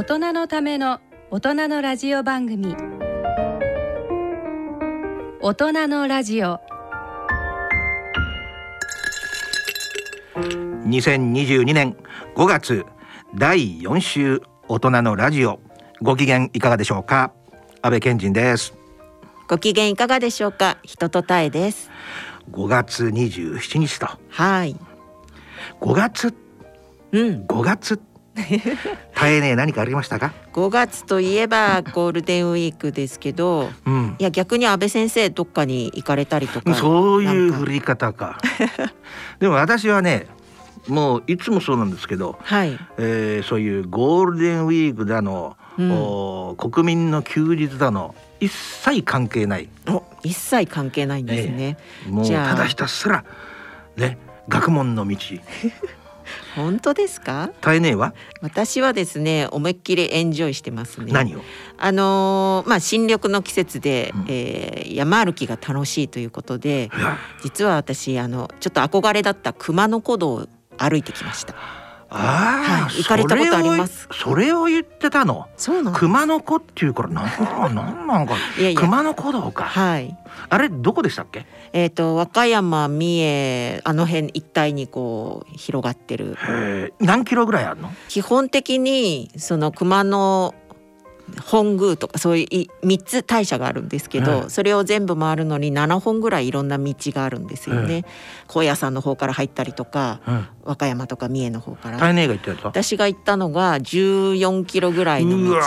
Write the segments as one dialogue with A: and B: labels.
A: 大人のための大人のラジオ番組。大人のラジオ。
B: 2022年5月第4週大人のラジオ。ご機嫌いかがでしょうか？安倍健人です。
C: ご機嫌いかがでしょうか？人とたえです。
B: 5月27日と。
C: はい。
B: 5月？
C: うん。
B: 5月？大変ね何かありましたか
C: ？5月といえばゴールデンウィークですけど
B: うん。
C: いや逆に安倍先生どっかに行かれたりとか。
B: そういう振り方か。でも私はねもういつもそうなんですけど、
C: はい。
B: えーそういうゴールデンウィークだの、
C: うん。
B: お国民の休日だの一切関係ない。
C: お一切関係ないんですね、
B: もう
C: じゃあ。
B: ただひたすらね学問の道
C: 本当ですか？
B: 大変ねは？
C: 私はですね思いっきりエンジョイしてますね。
B: 何を？
C: あのーまあ新緑の季節で、
B: うん。
C: えー山歩きが楽しいということで実は私あのちょっと憧れだった熊野古道を歩いてきました
B: ああ、
C: はい行かれたことあります？
B: それをそれを言ってたの？
C: そうなん
B: 熊野古っていうからなんなんなんか
C: いやいや。
B: 熊野古道か。
C: はい。
B: あれどこでしたっけ？
C: えっ、と和歌山三重あの辺一帯にこう広がってる。
B: へえ何キロぐらいあるの？
C: 基本的にその熊野本宮とかそういうい3つ大社があるんですけど、
B: ええ。
C: それを全部回るのに7本ぐらいいろんな道があるんですよね。高野山の方から入ったりとか
B: うん
C: 和歌山とか三重の方から。私が行ったのが14キロぐらいの道を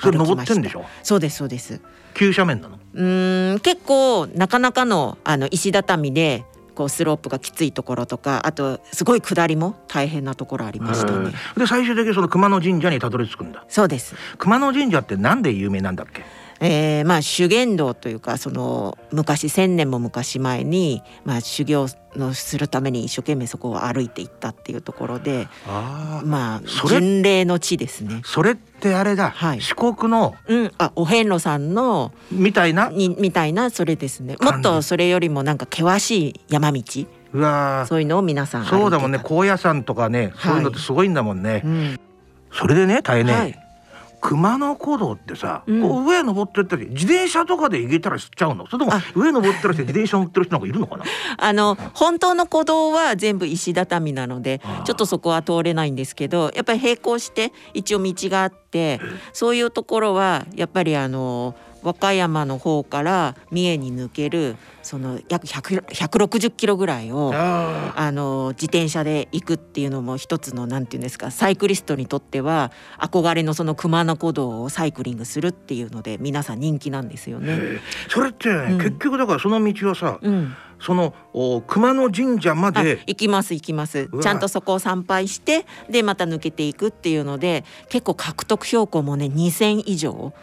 C: 歩きました。
B: ってんでしょ？
C: そうですそうです。
B: 急斜面なの？
C: うーん結構なかなかのあの石畳でこうスロープがきついところとかあとすごい下りも大変なところありましたね。
B: で最終的にその熊野神社にたどり着くんだ。
C: そうです。
B: 熊野神社ってなんで有名なんだっけ？
C: えーまあ修験道というかその昔千年も昔前に、まあ、修行のするために一生懸命そこを歩いていったっていうところで
B: ああ
C: まあ
B: それ
C: 巡礼の地ですね。
B: それってあれだ、
C: はい。
B: 四国の
C: うん、あお遍路さんの
B: みたいな？
C: にみたいなそれですね。もっとそれよりもなんか険しい山道。
B: うわー。
C: そういうのを皆さん
B: そうだもんね。高野山とかね、
C: はい
B: そういうのってすごいんだもんね、
C: うん。
B: それでね大変ね、
C: はい
B: 熊野古道ってさ、
C: うん。
B: こう上登ってったり自転車とかで行けたらしちゃうの？それとも
C: あ。
B: 上登ってらして自転車乗ってる人なんかいるのかな？
C: あの本当の古道は全部石畳なのでちょっとそこは通れないんですけどやっぱり並行して一応道があってそういうところはやっぱりあの和歌山の方から三重に抜けるその約100 160キロぐらいを
B: あ
C: あの自転車で行くっていうのも一つのなんていうんですかサイクリストにとっては憧れのその熊野古道をサイクリングするっていうので皆さん人気なんですよね。
B: ー。それって、
C: うん。
B: 結局だからその道はさ、
C: うん、
B: そのお熊野神社ま
C: あ
B: で
C: 行きます行きます。ちゃんとそこを参拝してでまた抜けていくっていうので結構獲得標高もね2,000以上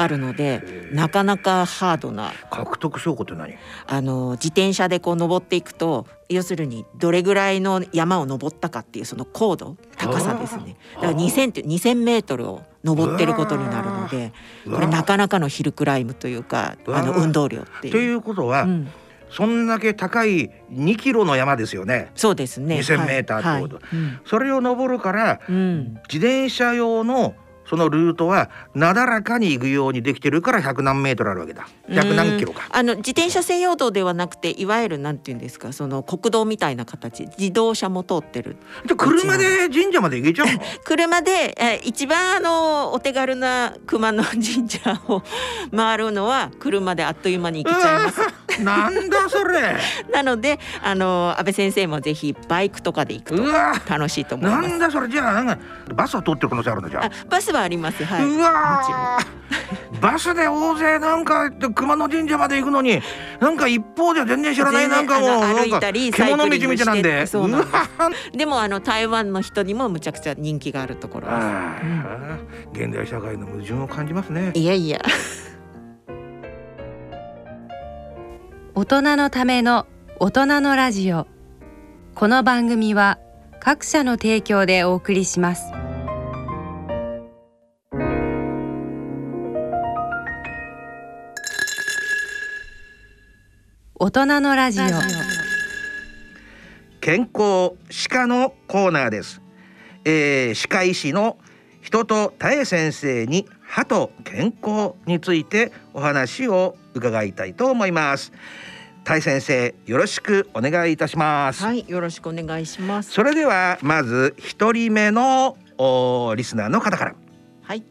C: あるのでなかなかハードな。
B: 獲得証拠って何？
C: あの自転車でこう登っていくと要するにどれぐらいの山を登ったかっていうその高度高さですね。だから2,000って2,000メートルを登ってることになるのでこれなかなかのヒルクライムというかあの運動量っていう。
B: いうことは、
C: うん、
B: そんだけ高い2キロの山ですよね。
C: そうですね。
B: 2000メーターってこと。
C: はい。はい。
B: それを登るから
C: うんうん。
B: 自転車用のそのルートはなだらかに行くようにできてるから100何メートルあるわけだ。100何キロか。
C: うん。あの自転車専用道ではなくていわゆるなんていうんですか？その国道みたいな形。自動車も通ってる。
B: じゃあ車で神社まで行けちゃうの？
C: 車で、えー一番あのお手軽な熊野神社を回るのは車であっという間に行けちゃいます。
B: なんだそれ。
C: なのであの安倍先生もぜひバイクとかで行くと楽しいと思います。
B: なんだそれ。じゃあバスは通ってる可能性あるの？じゃ
C: あバスはあります。はい。
B: うわー。バスで大勢なんか熊野神社まで行くのになんか一方では全然知らないなんかもう
C: 歩いたり
B: 獣道
C: サイクリング
B: みたいなんで
C: そうなんででもあの台湾の人にもむちゃくちゃ人気があるところ。です。
B: 現代社会の矛盾を感じますね。
C: いやいや。
A: 大人のための大人のラジオ。この番組は各社の提供でお送りします大人のラジオ。
B: 健康歯科のコーナーです、えー、歯科医師の人と田江先生に歯と健康についてお話を伺いたいと思います。田江先生よろしくお願いいたします。
C: はい、よろしくお願いします。
B: それではまず一人目のおリスナーの方から。
C: はい、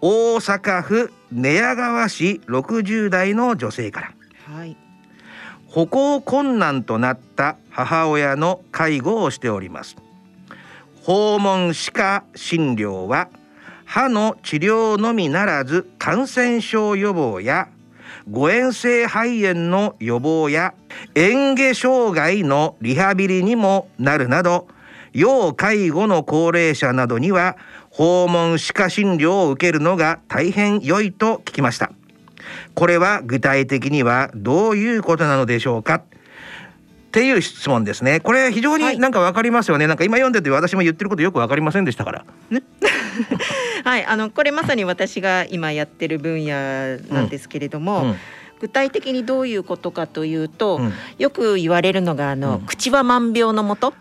B: 大阪府寝屋川市60代の女性から。
C: はい、
B: 歩行困難となった母親の介護をしております。訪問歯科診療は歯の治療のみならず感染症予防や誤嚥性肺炎の予防や嚥下障害のリハビリにもなるなど要介護の高齢者などには訪問歯科診療を受けるのが大変良いと聞きました。これは具体的にはどういうことなのでしょうか？っていう質問ですね。これ非常
C: はい。
B: になんかわかりますよね、なんか今読んでて私も言ってることよくわかりませんでしたから。
C: はい、あのこれまさに私が今やってる分野なんですけれども、
B: うん
C: 具体的にどういうことかというと、
B: うん。
C: よく言われるのがあの、
B: うん。
C: 口は万病のもとと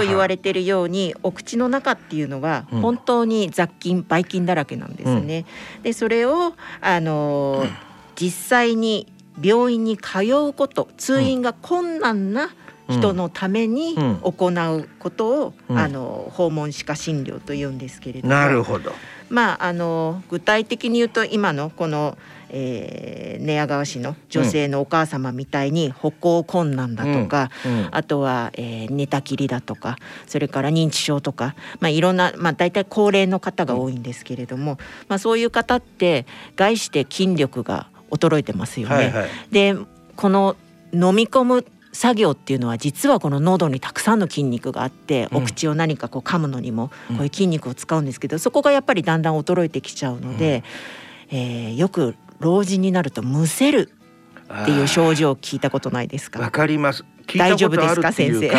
C: 言わ
B: れ
C: れているようにお口の中っていうのは
B: うん。
C: 本当に雑菌ばい菌だらけなんですね。でそれをあのー実際に病院に通うこと通院が困難な人のために
B: うん。
C: 行うことを、
B: うん。
C: あの訪問歯科診療というんですけれども。
B: なるほど。
C: まああの具体的に言うと今のこの、えー寝屋川市の女性のお母様みたいに歩行困難だとか、
B: うん。
C: あとは、えー寝たきりだとかそれから認知症とか、まあ、いろんな、まあ、大体高齢の方が多いんですけれども、まあ、そういう方って概して筋力が衰えてますよね。
B: はいはい。
C: でこの飲み込む作業っていうのは実はこの喉にたくさんの筋肉があって、
B: うん。
C: お口を何かこう噛むのにも
B: うん。
C: こういう筋肉を使うんですけど、そこがやっぱりだんだん衰えてきちゃうので、えーよく老人になるとむせるっていう症状を聞いたことないです
B: わ
C: か
B: かります。聞いたことあるっていうか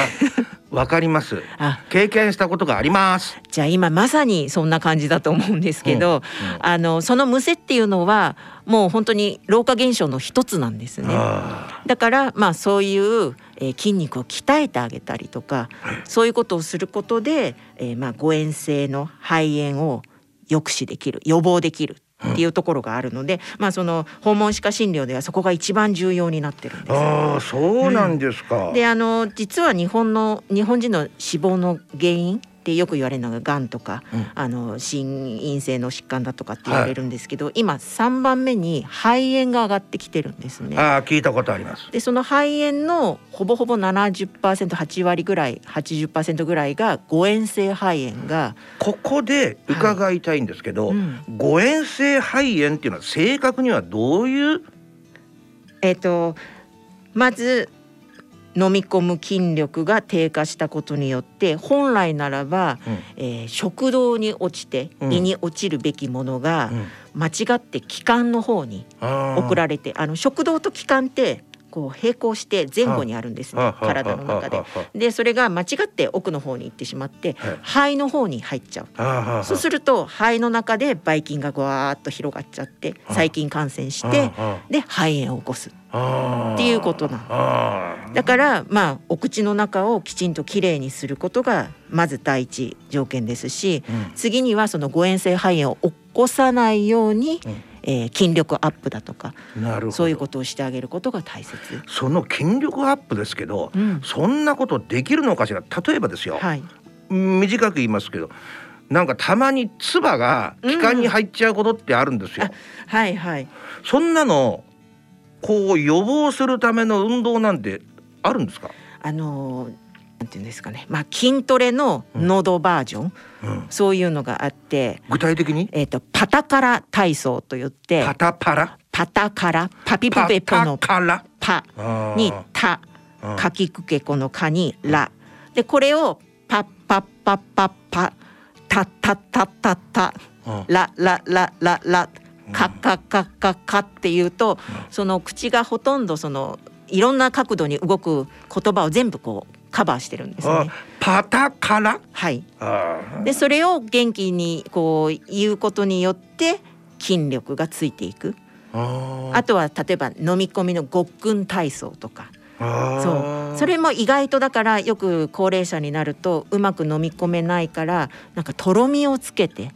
B: わかります。
C: あ。
B: 経験したことがあります。
C: じゃあ今まさにそんな感じだと思うんですけど、あのそのむせっていうのはもう本当に老化現象の一つなんですね。
B: あ
C: だからまあそういう、えー筋肉を鍛えてあげたりとかそういうことをすることで、えーまあ誤嚥性の肺炎を抑止できる予防できるっていうところがあるので、まあその訪問歯科診療ではそこが一番重要になってるんです。
B: ああそうなんですか、
C: であの実は日本の日本人の死亡の原因ってよく言われるのががんとか、
B: うん。
C: あの心因性の疾患だとかって言われるんですけど、今3番目に肺炎が上がってきてるんですね。
B: ああ聞いたことあります。
C: でその肺炎のほぼほぼ 70%8 割ぐらい80%ぐらいが誤嚥性肺炎が、
B: ここで伺いたいんですけど、
C: うん。
B: 誤嚥性肺炎っていうのは正確にはどういう？
C: えっ、とまず飲み込む筋力が低下したことによって本来ならば、
B: うん。
C: えー食道に落ちて
B: うん。
C: 胃に落ちるべきものが
B: うん。
C: 間違って気管の方に送られてあの食道と気管ってこう並行して前後にあるんですね体の中で。でそれが間違って奥の方に行ってしまって
B: はい。
C: 肺の方に入っちゃう。そうすると肺の中でばい菌がわーっと広がっちゃって
B: はあ
C: 細菌感染して
B: あ
C: で肺炎を起こすっていうことなだからまあお口の中をきちんときれいにすることがまず第一条件ですし
B: うん。
C: 次にはその誤嚥性肺炎を起こさないように、
B: うん。
C: えー筋力アップだとか
B: なるほど。
C: そういうことをしてあげることが大切。
B: その筋力アップですけど、
C: うん。
B: そんなことできるのかしら？例えばですよ、
C: はい、
B: 短く言いますけどなんかたまに唾が気管に入っちゃうことってあるんですよ、
C: うん。はいはい。
B: そんなのこう予防するための運動なんてあるんですか、
C: あのーなんていうんですかね、まあ、筋トレの喉バージョン、
B: うん、
C: そういうのがあって、
B: 具体的に？
C: えー、とパタカラ体操と言って。
B: パタパラ？
C: パタカラ。パピプ
B: パ
C: ペポ
B: タ
C: のパにタ
B: うん。
C: かきくけこのかにラでこれをパッパッパッパッパタッ。タッタッタッタ
B: うん。
C: ラララララカッカッカッカッカっていうとその口がほとんどそのいろんな角度に動く言葉を全部こうカバーしてるんです
B: あ
C: ね。
B: パタカラ？
C: はい。でそれを元気にこう言うことによって筋力がついていく。
B: あ
C: とは例えば飲み込みのごっくん体操とか。そう。それも意外とだからよく高齢者になるとうまく飲み込めないからなんかとろみをつけて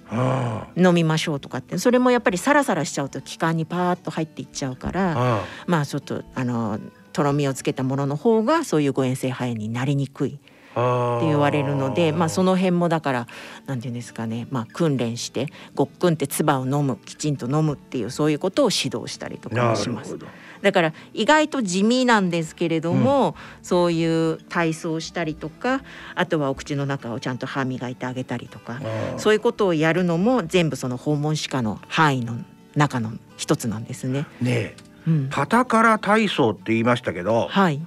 C: 飲みましょうとかってそれもやっぱりサラサラしちゃうと気管にパーッと入っていっちゃうからまあちょっとあのとろみをつけたものの方がそういう誤嚥性肺炎になりにくい。って言われるのでまあ、その辺もだから何て言うんですかね、まあ、訓練してごっくんって唾を飲むきちんと飲むっていうそういうことを指導したりとかもします。だから意外と地味なんですけれども、うん、そういう体操したりとかあとはお口の中をちゃんと歯磨いてあげたりとかそういうことをやるのも全部その訪問歯科の範囲の中の一つなんですね。
B: ねえ、うん、パタカラ体操って言いましたけど、はい、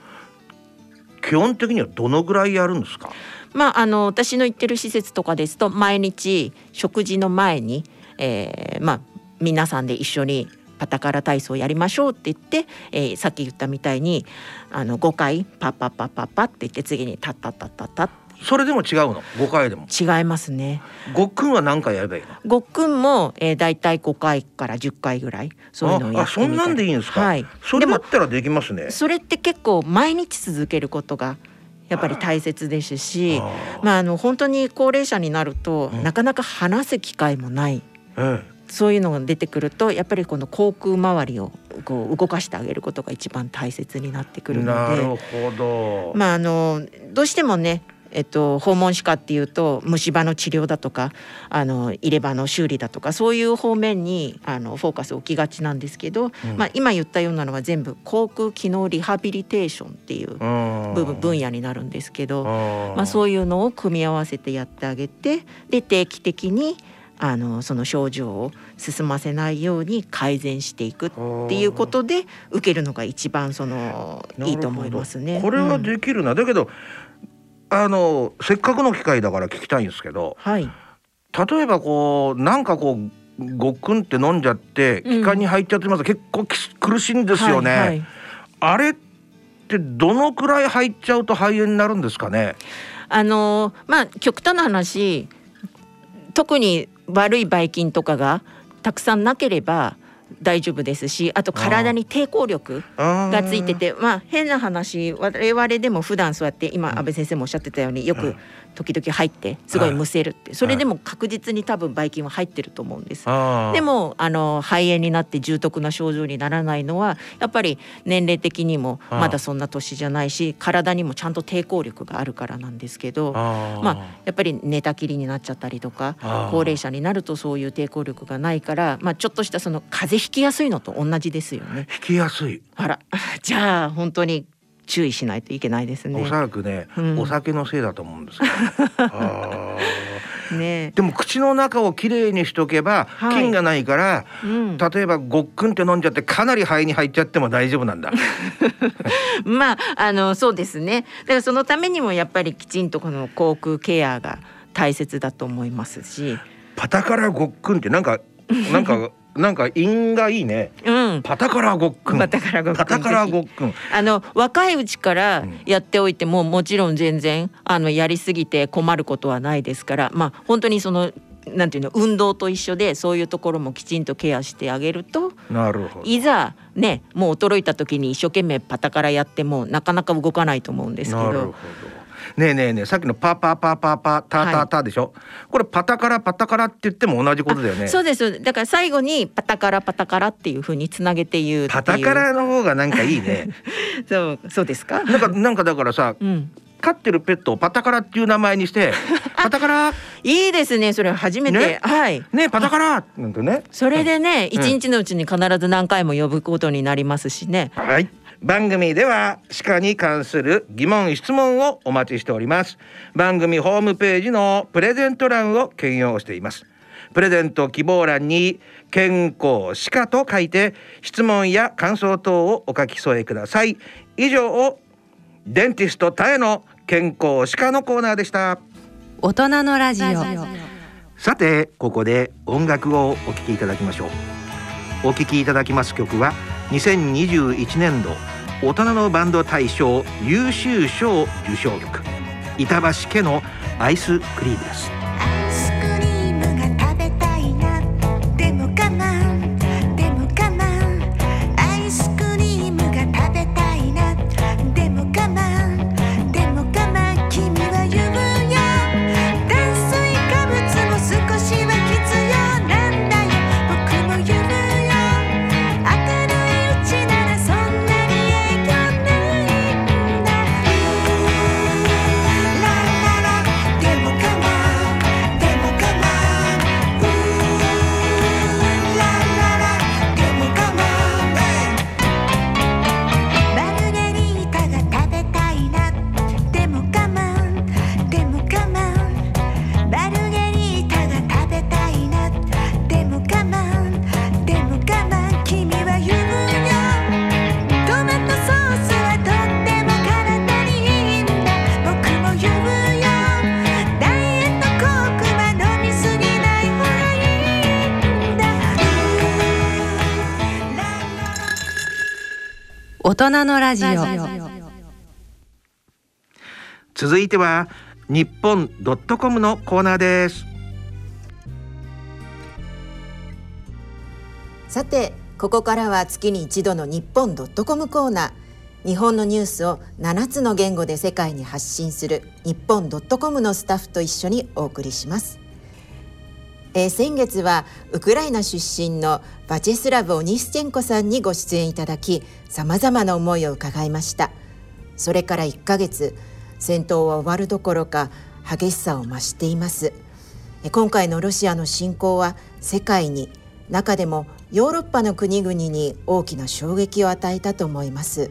B: 基本的にはどのぐらいやるんですか？
C: まあ、あの私の行ってる施設とかですと毎日食事の前に、えー、まあ皆さんで一緒にパタカラ体操やりましょうって言って、えー、さっき言ったみたいにあの5回パッパッパッパッパって言って次にタッタッタッタッタッ。
B: それでも違うの？5回でも？
C: 違いますね。
B: ごっくんは何回やればいいの？
C: ごっくんも、えー、だいたい5回から10回ぐらいそういうのをやってみた
B: あそんなんでいいんですか？はい。それだったらできますね。
C: それって結構毎日続けることがやっぱり大切ですしまああの本当に高齢者になると、なかなか話す機会もない、そういうのが出てくるとやっぱりこの口腔周りをこう動かしてあげることが一番大切になってくるので。な
B: るほど。
C: まああのどうしてもねえっと、訪問歯科っていうと虫歯の治療だとかあの入れ歯の修理だとかそういう方面にあのフォーカスを置きがちなんですけど、うん、まあ、今言ったようなのは全部口腔機能リハビリテーションっていう部分分野になるんですけど、まあ、そういうのを組み合わせてやってあげてで定期的にあのその症状を進ませないように改善していくっていうことで受けるのが一番そのいいと思いますね。
B: これはできるな、うん、だけどあのせっかくの機会だから聞きたいんですけど、はい、例えばこうなんかこうごっくんって飲んじゃって気管に入っちゃってます、うん、結構苦しいんですよね、はいはい、あれってどのくらい入っちゃうと肺炎になるんですかね？
C: あのまあ極端な話特に悪いばい菌とかがたくさんなければ大丈夫ですしあと体に抵抗力がついててまあ変な話我々でも普段そうやって今安倍先生もおっしゃってたようによく時々入ってすごいむせるって。それでも確実に多分ばい菌は入ってると思うんです。でもあの肺炎になって重篤な症状にならないのはやっぱり年齢的にもまだそんな年じゃないし体にもちゃんと抵抗力があるからなんですけどまあやっぱり寝たきりになっちゃったりとか高齢者になるとそういう抵抗力がないからまあちょっとしたその風邪ひきやすいのと同じですよね。
B: 引きやすい。
C: あら じゃあ本当に注意しないといけないですね。
B: おそらくね、うん、お酒のせいだと思うんですけど。ね、でも口の中をきれいにしとけば、はい、菌がないから、うん、例えばごっくんって飲んじゃってかなり肺に入っちゃっても大丈夫なんだ。
C: まああのそうですね。だからそのためにもやっぱりきちんとこの口腔ケアが大切だと思いますし。
B: パタカラごっくんってなんかなんかなんか韻がいいね。うん。パタカラごっくん。
C: パタカラごっくん。
B: パタカラごっくん。
C: あの若いうちからやっておいても、もちろん全然あのやりすぎて困ることはないですから、まあ本当にそのなんていうの運動と一緒でそういうところもきちんとケアしてあげると
B: なるほど
C: いざねもう衰えた時に一生懸命パタカラやってもなかなか動かないと思うんですけど。なるほど
B: ねえねえねえさっきのパパパパパタタタでしょ、はい、これパタカラパタカラって言っても同じことだよね。
C: そうですだから最後にパタカラパタカラっていうふうにつなげて言う。
B: パタカラの方がなんかいいね。
C: そうそうですか？
B: なんかなんかだからさ、うん。飼ってるペットをパタカラっていう名前にして パタカラ？
C: いいですねそれ初めて、
B: ね、
C: はい。
B: ねパタカラ？なんてね。
C: それでね一、日のうちに必ず何回も呼ぶことになりますしね。
B: はい番組では歯科に関する疑問質問をお待ちしております。番組ホームページのプレゼント欄を兼用しています。プレゼント希望欄に健康歯科と書いて質問や感想等をお書き添えください。以上デンティストタエの健康歯科のコーナーでした。
A: 大人のラジオ。
B: さてここで音楽をお聴きいただきましょう。お聴きいただきます曲は2021年度大人のバンド大賞優秀賞受賞曲。板橋家のアイスクリームです。
A: のラジオ。
B: 続いては日本ドットコムのコーナーです。
C: さてここからは月に一度の日本ドットコムコーナー。日本のニュースを7つの言語で世界に発信する日本ドットコムのスタッフと一緒にお送りしますえー、先月はウクライナ出身のバチェスラブ・オニスチェンコさんにご出演いただきさまざまな思いを伺いました。それから1ヶ月戦闘は終わるどころか激しさを増しています。今回のロシアの侵攻は世界に中でもヨーロッパの国々に大きな衝撃を与えたと思います。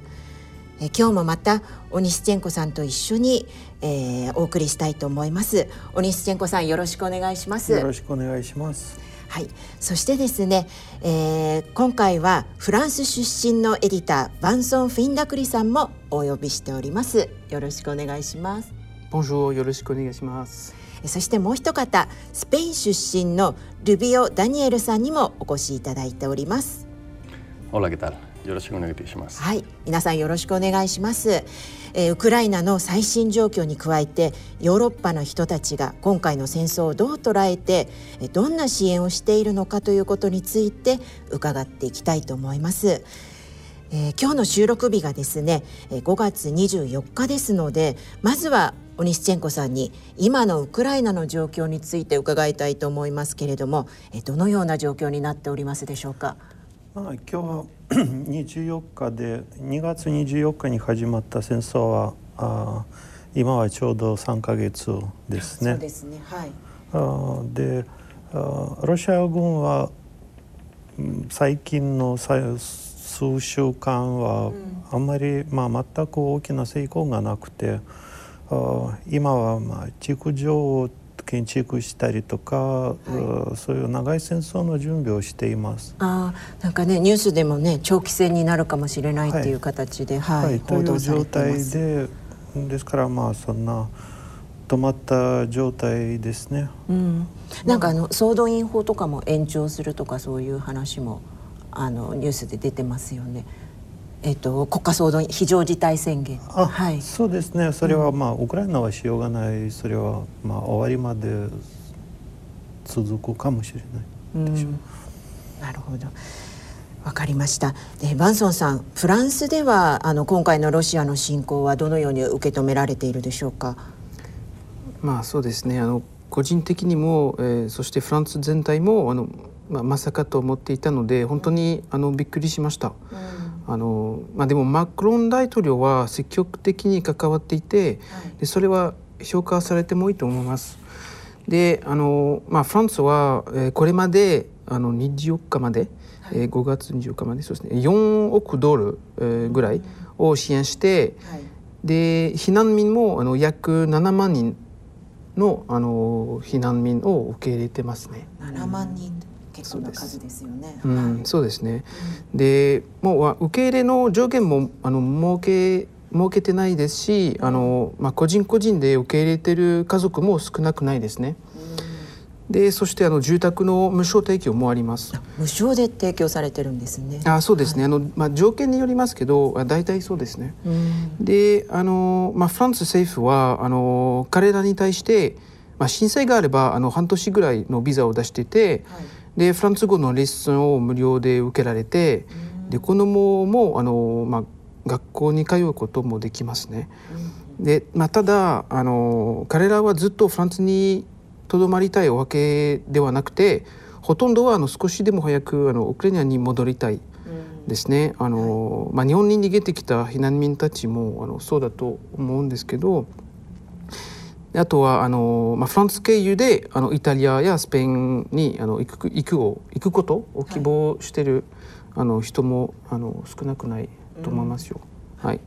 C: え今日もまたオニスチェンコさんと一緒に、えー、お送りしたいと思います。オニスチェンコさんよろしくお願いします。
D: よろしくお願いします。
C: はい、そしてですね、えー、今回はフランス出身のエディターバンソン・フィンダクリさんもお呼びしております。よろしくお願いします。
D: Bonjour よろしくお願いします。
C: そしてもう一方スペイン出身のルビオ・ダニエルさんにもお越しいただいております。
E: Hola, ¿qué tal? よろしくお願いします。
C: はい、皆さんよろしくお願いします。えー、ウクライナの最新状況に加えてヨーロッパの人たちが今回の戦争をどう捉えてどんな支援をしているのかということについて伺っていきたいと思います。えー、今日の収録日がですね5月24日ですのでまずはオニスチェンコさんに今のウクライナの状況について伺いたいと思いますけれどもどのような状況になっておりますでしょうか？
D: まあ、今日は 24日で2月24日に始まった戦争はあ今はちょうど3か月ですね。
C: そうですねはい
D: あであロシア軍は最近の数週間はあんまり、まあ、全く大きな成功がなくてあ今はまあ築城を建築したりとか、はい、そういう長い戦争の準備をしています。
C: あなんかねニュースでもね長期戦になるかもしれないっていう形で、はい、はい、
D: という状態でですからまあそんな止まった状態ですね。
C: うん、なんかあの総動員法とかも延長するとかそういう話もあのニュースで出てますよね。えっと、国家総動員非常事態宣言。
D: はい、そうですね。それはまあ、ウクライナはしようがない。それはまあ終わりまで続くかもしれない。でしょう。
C: うなるほど。わかりました。でバンソンさんフランスではあの今回のロシアの侵攻はどのように受け止められているでしょうか？
F: まあそうですね。あの個人的にも、えー、そしてフランス全体もあの、まあ、まさかと思っていたので本当にあのびっくりしました。うんあのまあ、でもマクロン大統領は積極的に関わっていて、はい、でそれは評価されてもいいと思います。であの、まあ、フランスは、えー、これまであの24日まで、はい、えー、5月24日までそうですね4億ドル、えー、ぐらいを支援して、はい、で避難民もあの約7万人のあの避難民を受け入れてますね。
C: 7万人結構な数ですよね。う
F: ん、そうですね。で、もう受け入れの条件もあの設け設けてないですし、あのまあ個人個人で受け入れてる家族も少なくないですね。でそしてあの住宅の無償提供もあります。
C: 無償で提供されてるんですね。
F: あそうですね。はい、あのまあ条件によりますけど大体そうですね。であのまあフランス政府はあの彼らに対してまあ申請があればあの半年ぐらいのビザを出してて。はいでフランス語のレッスンを無料で受けられて、で子供もあのまあ学校に通うこともできますね。で、まあ、ただあの彼らはずっとフランスにとどまりたいわけではなくてほとんどはあの少しでも早くあのウクライナに戻りたいですね。あのまあ、日本に逃げてきた避難民たちもあのそうだと思うんですけど。あとはあの、まあ、フランス経由であのイタリアやスペインにあの行く行くを行くことを希望してる、はい、あの人もあの少なくないと思いますよ。うん、はい、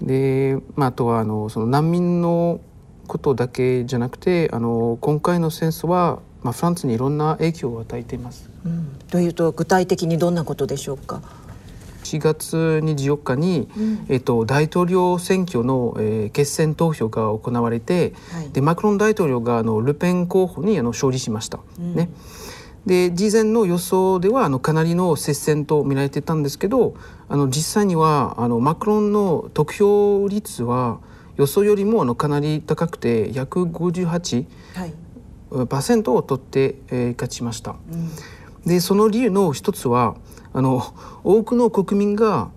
F: で、まあ、あとはあのその難民のことだけじゃなくてあの今回の戦争は、まあ、フランスにいろんな影響を与えています。
C: うん、というと具体的にどんなことでしょうか？
F: 4月24日に、うん、えっと、大統領選挙の、えー、決選投票が行われて、はい、でマクロン大統領があのルペン候補にあの勝利しました。うん、ね、で事前の予想ではあのかなりの接戦と見られてたんですけどあの実際にはあのマクロンの得票率は予想よりもあのかなり高くて158%
C: はい。
F: を取って、えー勝ちました。でその理由の一つはあの多くの国民が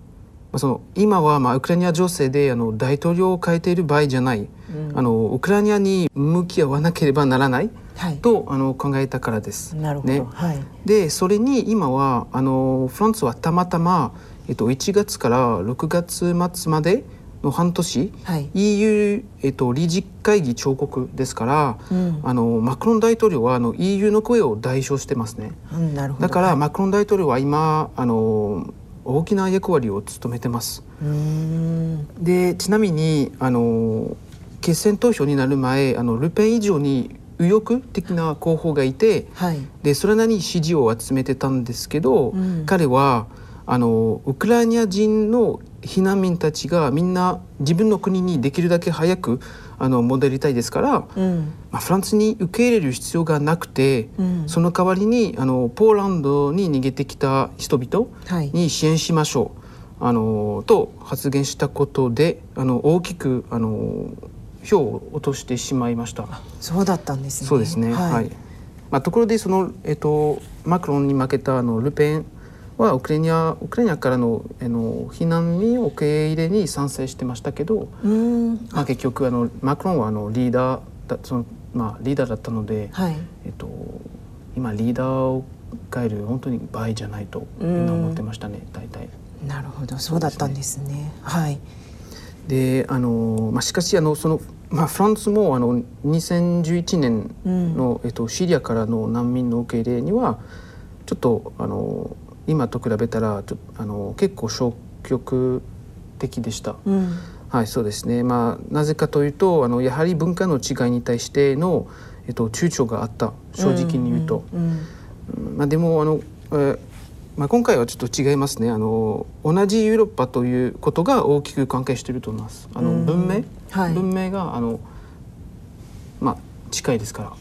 F: まあその今はまあウクライナ情勢であの大統領を変えている場合じゃない、あのウクライナに向き合わなければならない
C: はい。
F: とあの考えたからです。
C: なるほど、
F: ね。
C: はい。
F: でそれに今はあのフランスはたまたま、えっと、1月から6月末までの半年、
C: はい。
F: EU、えっと、理事会議彫刻ですから、
C: うん。
F: あのマクロン大統領はあの EU の声を代表してますね。
C: うんなるほど。
F: だから、
C: はい。
F: マクロン大統領は今あの大きな役割を務めてます。でちなみにあの決選投票になる前あのルペン以上に右翼的な候補がいて
C: はい。
F: でそれなりに支持を集めてたんですけど、
C: うん。
F: 彼はあのウクライナ人の避難民たちがみんな自分の国にできるだけ早くあの戻りたいですから、
C: うん
F: まあ、フランスに受け入れる必要がなくて、
C: うん
F: その代わりにあのポーランドに逃げてきた人々
C: はい
F: に支援しましょうあのと発言したことであの大きくあの票を落としてしまいました。
C: そうだったんですね
F: そうですね。はい。まあところでそのえっとマクロンに負けたあのルペンはウクライナウクライナからのあの避難民を受け入れに賛成してましたけど、まあ結局あのマクロンはあのリーダーだそのまあリーダーだったので、
C: はい。
F: えっと今リーダーを変える本当に場合じゃないとみんな思ってましたね。大体。
C: なるほど。そうだったんですね。はい。
F: であの、まあ、しかしあのその、まあ、フランスもあの2011年の、えっと、シリアからの難民の受け入れにはちょっとあの今と比べたらちょあの結構消極的でした。
C: うん。
F: はいそうですね、まあ、なぜかというとあのやはり文化の違いに対しての、えっと、躊躇があった。正直に言うと。まあ、でもあの、えーまあ、今回はちょっと違いますね。あの同じヨーロッパということが大きく関係していると思います。あの
C: うん。
F: 文明、
C: はい。
F: 文明があの、まあ、近いですから。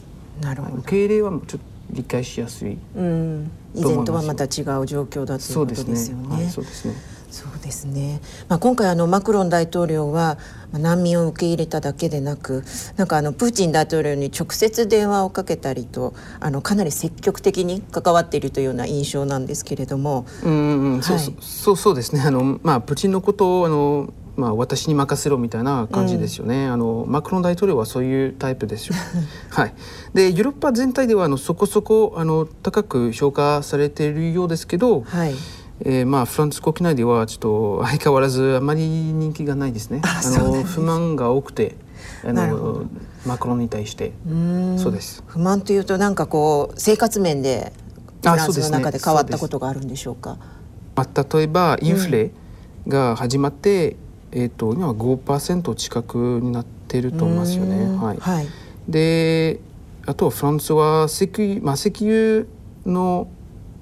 C: なるほど。
F: 受け入れはもうちょっと理解しやすい
C: うん。以前とはまた違う状況だということですよ
F: ね。そうですね。
C: そうですね、まあ、今回あのマクロン大統領はまあ難民を受け入れただけでなくなんかあのプーチン大統領に直接電話をかけたりとあのかなり積極的に関わっているというような印象なんですけれども、
F: うん
C: はい
F: そうそうそうですね。あの、まあ、プーチンのことをあの、まあ、私に任せろみたいな感じですよね、あのマクロン大統領はそういうタイプですよ。はい、でヨーロッパ全体ではあのそこそこあの高く評価されているようですけど、
C: はい、
F: えーまあ、フランス国内ではちょっと相変わらずあまり人気がないですね。
C: あ
F: の不満が多くてあのマクロンに対して。
C: うん。
F: そうです。
C: 不満というとなんかこう生活面でフランスの中で変わったことがあるんでしょうか？
F: まあ、例えばインフレが始まって、えー、と今は5%近くになっていると思いますよね。
C: うん
F: はい、
C: はい、
F: であとフランスは石油,、まあ、石油の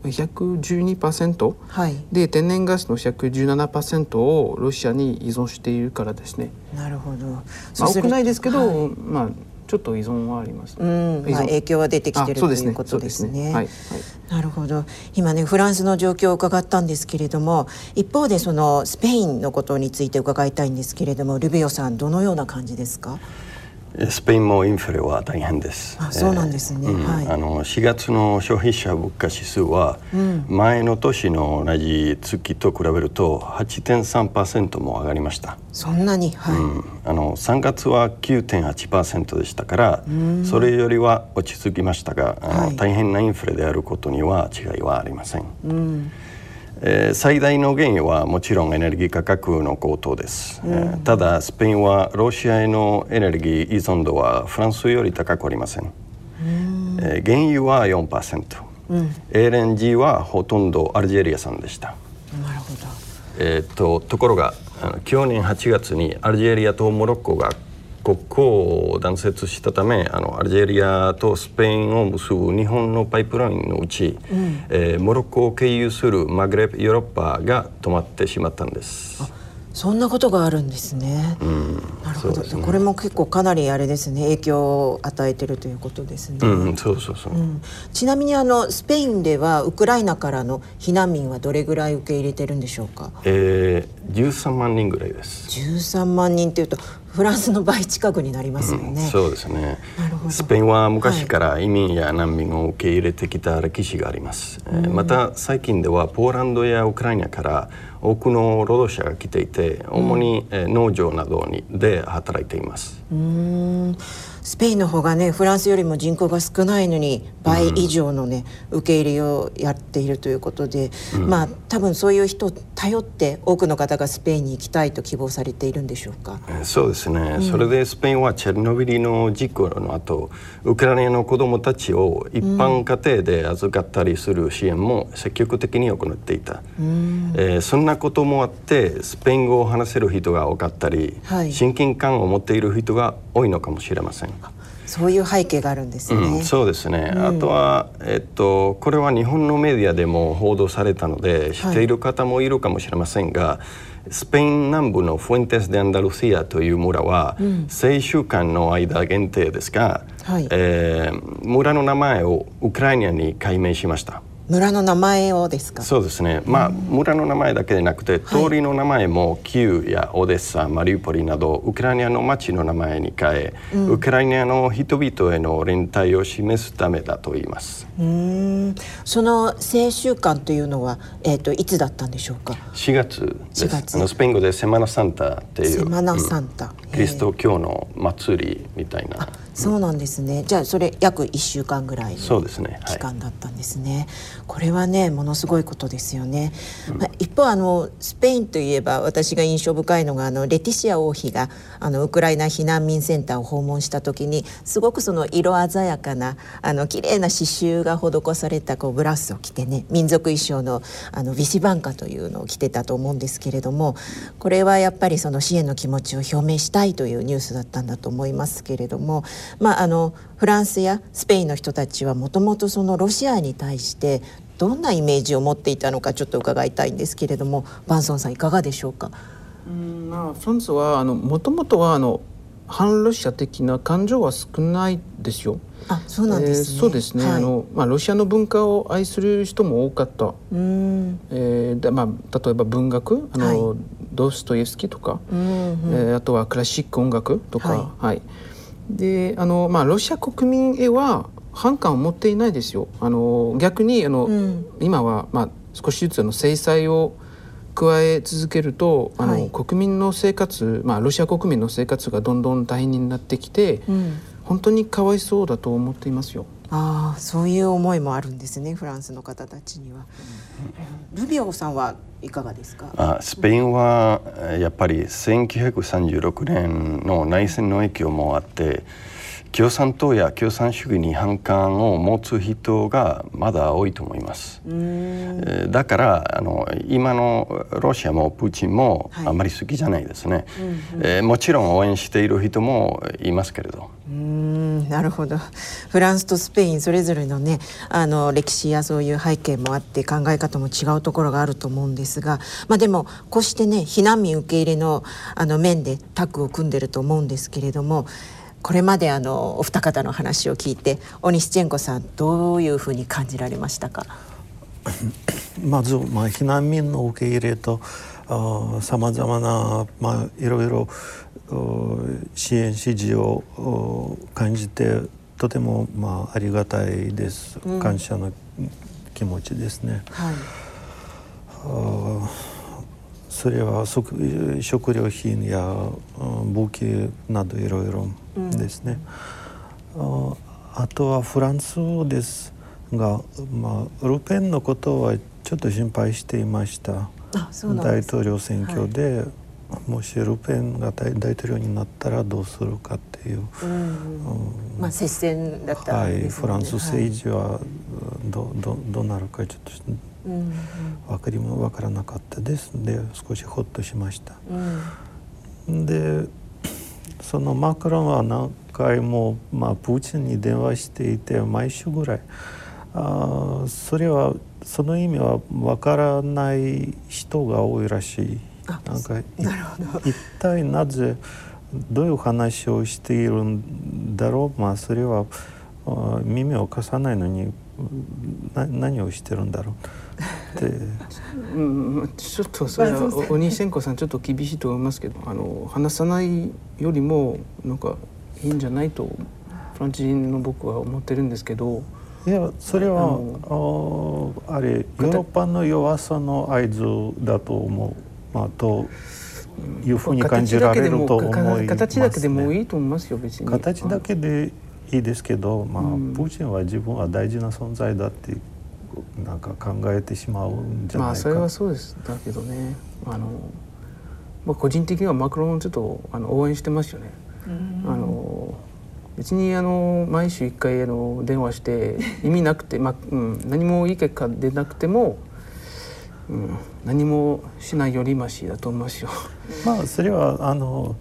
F: 112%
C: はい、
F: で天然ガスの117%をロシアに依存しているからですね。
C: なるほど。
F: まあ、多くないですけど、
C: はい
F: まあちょっと依存はあります。
C: うん、まあ、影響は出てきてるということですね。なるほど。今ねフランスの状況を伺ったんですけれども一方でそのスペインのことについて伺いたいんですけれどもルベオさんどのような感じですか？
E: スペインもインフレは大変です。
C: あそうなんですね。
E: えーうん。
C: はい。
E: あの4月の消費者物価指数は
C: うん。
E: 前の年の同じ月と比べると8.3%も上がりました。
C: そんなに？はい、
E: うん。あの3月は9.8%でしたからそれよりは落ち着きましたが、あの
C: はい。
E: 大変なインフレであることには違いはありません。
C: うん
E: えー最大の原因はもちろんエネルギー価格の高騰です、えーただスペインはロシアへのエネルギー依存度はフランスより高くありません、えー原油は4%、
C: うん、
E: LNG はほとんどアルジェリア産でした、
C: なるほど。
E: えーとところが去年8月にアルジェリアとモロッコが国交を断絶したためあのアルジェリアとスペインを結ぶ日本のパイプラインのうち、えーモロッコを経由するマグレブヨーロッパが止まってしまったんです。
C: そんなことがあるんですね。
E: うん、
C: なるほど、
E: ね
C: これも結構かなりあれですね影響を与えてるということですね。
E: うん、そうそうそう。
C: うんちなみにあのスペインではウクライナからの避難民はどれぐらい受け入れてるんでしょうか？
E: えー、13万人ぐらいです。
C: 13万人っていうとフランスの倍近くになりますよ
E: うん
C: ね。
E: そうですね。スペインは昔から移民や難民を受け入れてきた歴史があります、えーまた最近ではポーランドやウクライナから多くの労働者が来ていて主に、えー農場などにで働いています。
C: うーんスペインの方がねフランスよりも人口が少ないのに倍以上のね、受け入れをやっているということで、まあ多分そういう人を頼って多くの方がスペインに行きたいと希望されているんでしょうか。
E: えーそうですね、それでスペインはチェルノビリの事故の後ウクライナの子どもたちを一般家庭で預かったりする支援も積極的に行っていた、えーそんなこともあってスペイン語を話せる人が多かったり、
C: はい。
E: 親近感を持っている人が多いのかもしれません。
C: そういう背景があるんですね。
E: うん、そうですね、あとは、えっと、これは日本のメディアでも報道されたので知っている方もいるかもしれませんが、スペイン南部のフエンテス・デ・アンダルシアという村は、数週間の間限定ですが、
C: はい。
E: えー村の名前をウクライナに改名しました。
C: 村の名前をですか？
E: そうですね、まあ、村の名前だけでなくて通りの名前もキーウやオデッサマリウポリなどウクライナの町の名前に変え、ウクライナの人々への連帯を示すためだと言います。
C: うーん。その聖週間というのはえっ、といつだったんでしょうか
E: ？4月です。
C: 4月。
E: あのスペイン語でセマナサンタっていう
C: セマナサンタ。
E: うんキリスト教の祭りみたいな。
C: そうなんですね。じゃあそれ約1週間ぐらいの
E: そうですね。はい。
C: 期間だったんですね。これはねものすごいことですよね。まあ、一方あのスペインといえば私が印象深いのがあのレティシア王妃があのウクライナ避難民センターを訪問した時にすごくその色鮮やかなあの綺麗な刺繍が施されたこうブラウスを着てね民族衣装のあのビシバンカというのを着てたと思うんですけれどもこれはやっぱりその支援の気持ちを表明したいというニュースだったんだと思いますけれども、まあ、あのフランスやスペインの人たちはもともとそのロシアに対してどんなイメージを持っていたのかちょっと伺いたいんですけれどもバンソンさんいかがでしょうか？
F: うんまあ、フランスはあのもともとはあの反ロシア的な感情は少ないですよ。
C: あそうなんですね。
F: えーそうですね、
C: はい。
F: あのまあ、ロシアの文化を愛する人も多かった、
C: う
F: えーだまあ、例えば文学あの、
C: は
F: ドストエフスキーとか、
C: うんうん。
F: えーあとはクラシック音楽とか、
C: は
F: はい。であの、まあ、ロシア国民へは反感を持っていないですよ。あの逆にあの、
C: うん
F: 今は、まあ、少しずつあの制裁を加え続けるとあの、
C: はい
F: 国民の生活、まあ、ロシア国民の生活がどんどん大変になってきて、
C: うん
F: 本当にかわいそうだと思っていますよ。
C: ああそういう思いもあるんですねフランスの方たちには。ルビオさんはいかがですか？
E: あスペインはえーやっぱり1936年の内戦の影響もあって共産党や共産主義に反感を持つ人がまだ多いと思います。だからあの今のロシアもプーチンも
C: はい。
E: あまり好きじゃないですね、えーもちろん応援している人もいますけれど。
C: うーんなるほど。フランスとスペインそれぞれのねあの歴史やそういう背景もあって考え方も違うところがあると思うんですが、まあ、でもこうしてね避難民受け入れのあの面でタッグを組んでると思うんですけれどもこれまであのお二方の話を聞いてオニシチェンコさんどういうふうに感じられましたか？
D: まず、まあ、避難民の受け入れとさまざまな、まあ、いろいろお支援支持をお感じてとても、まあ、ありがたいです、
C: うん。
D: 感謝の気持ちですね。
C: はい。
D: あそれは食食料品やうん武器などいろいろですね、ああとはフランスですが、まあ、ルペンのことはちょっと心配していました大統領選挙で、もしルペンが大大統領になったらどうするかっていう、
C: うん
D: うん
C: まあ接戦だった
D: はい、
C: んです
D: フランス
C: 治、
D: 政治はどどどうなるかちょっと
C: うん
D: 分かりも分からなかったです。で少しほっとしました。
C: うん。
D: で そのマクロンは何回も、まあ、プーチンに電話していて毎週ぐらい。あーそれはその意味は分からない人が多いらしい。なんか一体なぜどういう話をしているんだろう。まあそれは耳を貸さないのにな何をしてるんだろうって。
F: うん、ちょっとそれはお鬼千子さんちょっと厳しいと思いますけどあの話さないよりもなんかいいんじゃないとフランス人の僕は思ってるんですけど。
D: いやそれはああれヨーロッパの弱さの合図だと思う、まあ、というふうに感じられると思います、ね、
F: 形だけでもいいと思いますよ別に。
D: 形だけでいいですけど、まあ、プーチンは自分は大事な存在だってなんか考えてしまうんじゃないかまあ
F: それはそうですだけどねあの、まあ、個人的にはマクロンちょっとあの応援してますよね。あの別にあの毎週1回あの電話して 意味なくて、まあうん、何もいい結果出なくても、うん、何もしないよりましだと思いますよ。
D: まあそれはあの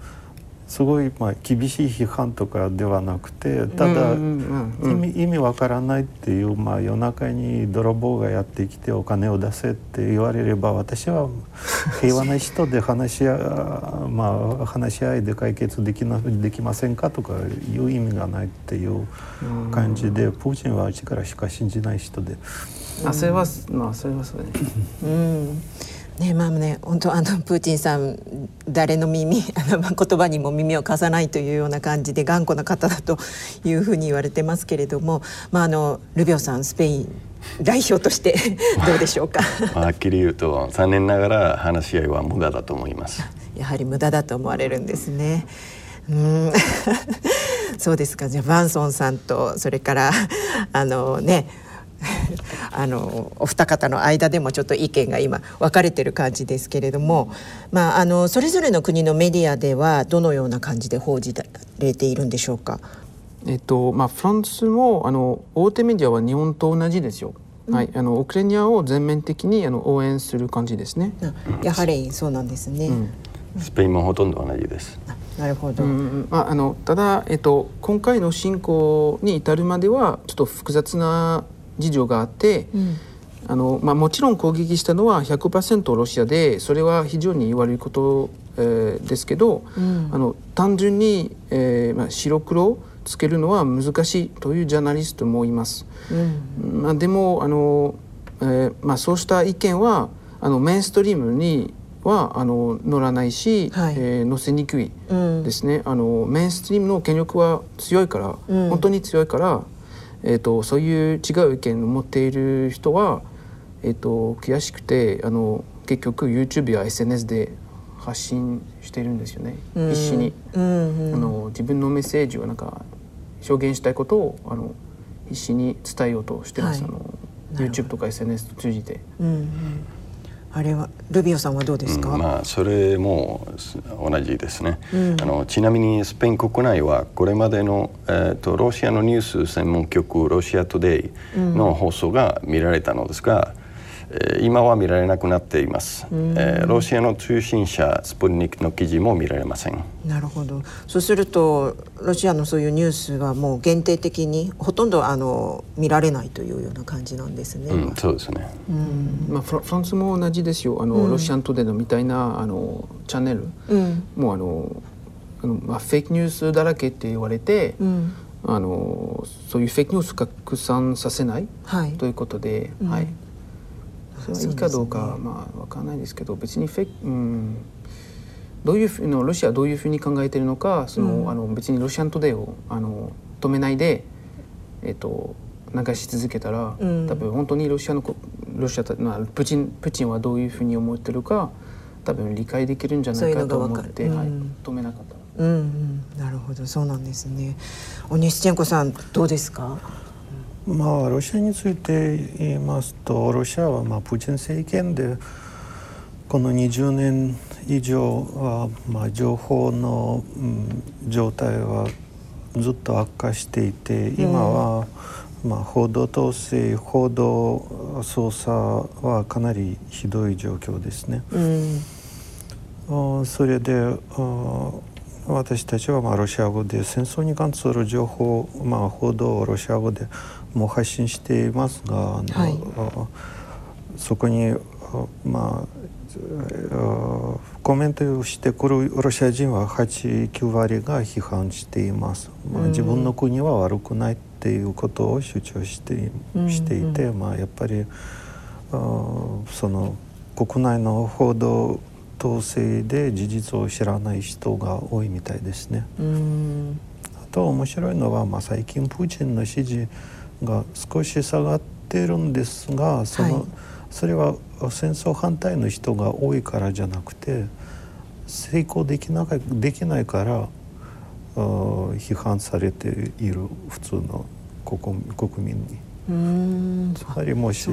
D: すごいまあ厳しい批判とかではなくてただ意味意味わからないっていうまあ夜中に泥棒がやってきてお金を出せって言われれば私は 平和な人で話し合まあ話し合いで解決できなできませんかとかいう意味がないっていう感じでプーチンは力しか信じない人で。
F: あそれはまあそれはそうね。うん
C: ねまあね本当あのプーチンさん誰の耳 あの言葉にも耳を貸さないというような感じで頑固な方だというふうに言われてますけれども、まあ、あのルビオさんスペイン代表として どうでしょうか？
E: はっきり言うと残念ながら話し合いは無駄だと思います。
C: やはり無駄だと思われるんですね。うん。そうですか。じゃあバンソンさんとそれからあのねあのお二方の間でもちょっと意見が今分かれてる感じですけれども、まあ、あのそれぞれの国のメディアではどのような感じで報じられているんでしょうか？
F: えっとまあ、フランスもあの大手メディアは日本と同じですよ。うん、はい、あのウクライナを全面的にあの応援する感じですね。
C: やはりそうなんですね。うん
E: スペインもほとんど同じです。
C: なるほど。
F: うん、まああのただえっと今回の侵攻に至るまではちょっと複雑な事情があって、うん、あのまあ、もちろん攻撃したのは100%ロシアでそれは非常に悪いこと、えー、ですけど、うん、あの単純に、えーまあ、白黒つけるのは難しいというジャーナリストもいます。うん、まあ、でもあの、えーまあ、そうした意見はあのメインストリームにはあの乗らないし、はい、えー、載せにくいですね、あのメインストリームの権力は強いから、本当に強いからえーと、そういう違う意見を持っている人は、えーと、悔しくてあの結局 YouTube や SNS で発信してるんですよね、うん、必死に、うんうん、あの自分のメッセージをなんか表現したいことをあの必死に伝えようとしてます、はい、あの YouTube とか SNS と通じて。うんうん
C: あれはルビオさんはどうですか、
E: うん、まあそれも同じですね、うん、あのちなみにスペイン国内はこれまでの、えーと、ロシアのニュース専門局ロシアトデイの放送が見られたのですが、えー、今は見られなくなっています、えー、ロシアの通信社スプルニクの記事も見られません。
C: なるほど。そうするとロシアのそういうニュースはもう限定的にほとんどあの見られないというような感じなんですね、
E: うん、そうですね、う
F: ん。まあ、フランスも同じですよ。あの、うん、ロシアントデのみたいなあのチャンネル、うん、もうあのあの、まあ、フェイクニュースだらけって言われて、うん。あのそういうフェイクニュース拡散させない、はい、ということで、はい、それはいいかどうか、ね、まあ分かんないですけど別にフェイうん、どういうふうのロシアはどういうふうに考えてるのかその、うん、あの別にロシアントデーをあの止めないで、えっと、流し続けたら、うん、多分本当にロシアのロシアまあ、プチンプチンはどういうふうに思ってるか多分理解できるんじゃないかと思って、うん、はい、止めなかった。
C: うん、うん、なるほど。そうなんですね。オニスチェンコさんどうですか？
D: まあ、ロシアについて言いますとロシアはまあプーチン政権でこの20年以上はまあ情報の、うん、状態はずっと悪化していて今は、まあ、報道統制報道操作はかなりひどい状況ですね。うん、それで私たちはまあロシア語で戦争に関する情報、まあ、報道をロシア語でもう発信していますが、はい、そこにまあコメントをしてくるロシア人は89割が批判しています、まあ、自分の国は悪くないっていうことを主張してしていて、まあ、やっぱりその国内の報道統制で事実を知らない人が多いみたいですね。あと面白いのは、まあ、最近プーチンの支持が少し下がってるんですがその、はい、それは戦争反対の人が多いからじゃなくて成功できなできないから批判されている普通の国国民に。つまりもし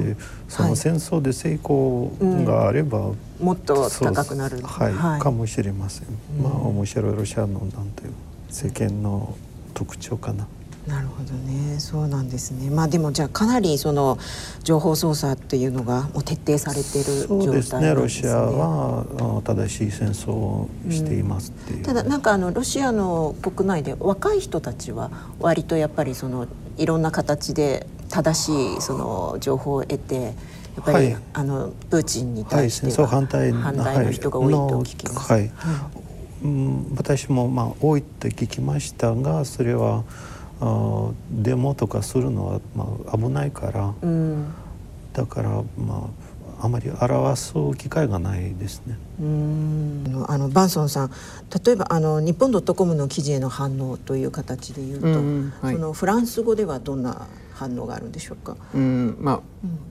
D: その戦争で成功があれば、はい
C: うん、もっと高くなる、
D: はい、はい、かもしれません。まあ面白いロシアのなんていう世間の特徴かな。
C: なるほどね。そうなんですね。まあでもじゃあかなりその情報操作っていうのがもう徹底されている状態ですね、ね、
D: ロシアは正しい戦争をしていますっていう、うん、
C: ただなんかあのロシアの国内で若い人たちは割とやっぱりそのいろんな形で正しいその情報を得てやっぱり、はい、あのプーチンに対しては反対の人が多いと聞きます。はい、
D: うん、私もまあ多いと聞きましたがそれはあデモとかするのはまあ危ないから、うん、だからまああまり表す機会がないですね。
C: うん。あのバンソンさん例えばあの日本ドットコムの記事への反応という形で言うと、うんはい、そのフランス語ではどんな反応があるんでしょうか？
F: うんまあ、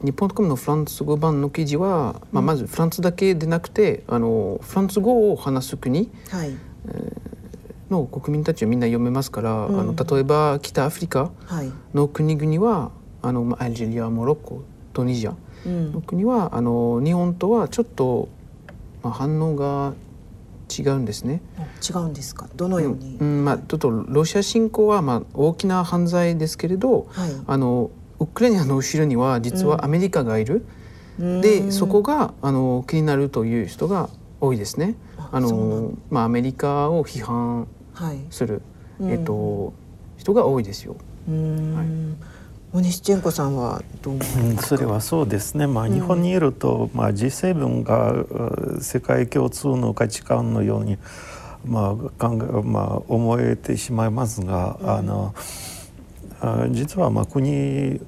F: うん、日本ドットコムのフランス語版の記事は、まあ、まずフランスだけでなくてあのフランス語を話す国、はい。えーの国民たちはみんな読めますから、うん、あの例えば北アフリカの国々は、はい、あのアルジェリアモロッコトニジアの国は、うん、あの日本とはちょっと、まあ、反応が違うんですね。
C: 違うんですか？どのように？
F: うん、まあちょっとロシア侵攻はまあ大きな犯罪ですけれど、はい、あのウクライナの後ろには実はアメリカがいる。うん、でそこがあの気になるという人が多いですね。あのまあアメリカを批判する、はい、えっと、人が多いですよ。
C: モニシチェンコさんはどう思い
D: それはそうですね。まあ日本にいると、まあ G7 が世界共通の価値観のようにまあ考えまあ思えてしまいますが、うん、あのあ実はまあ国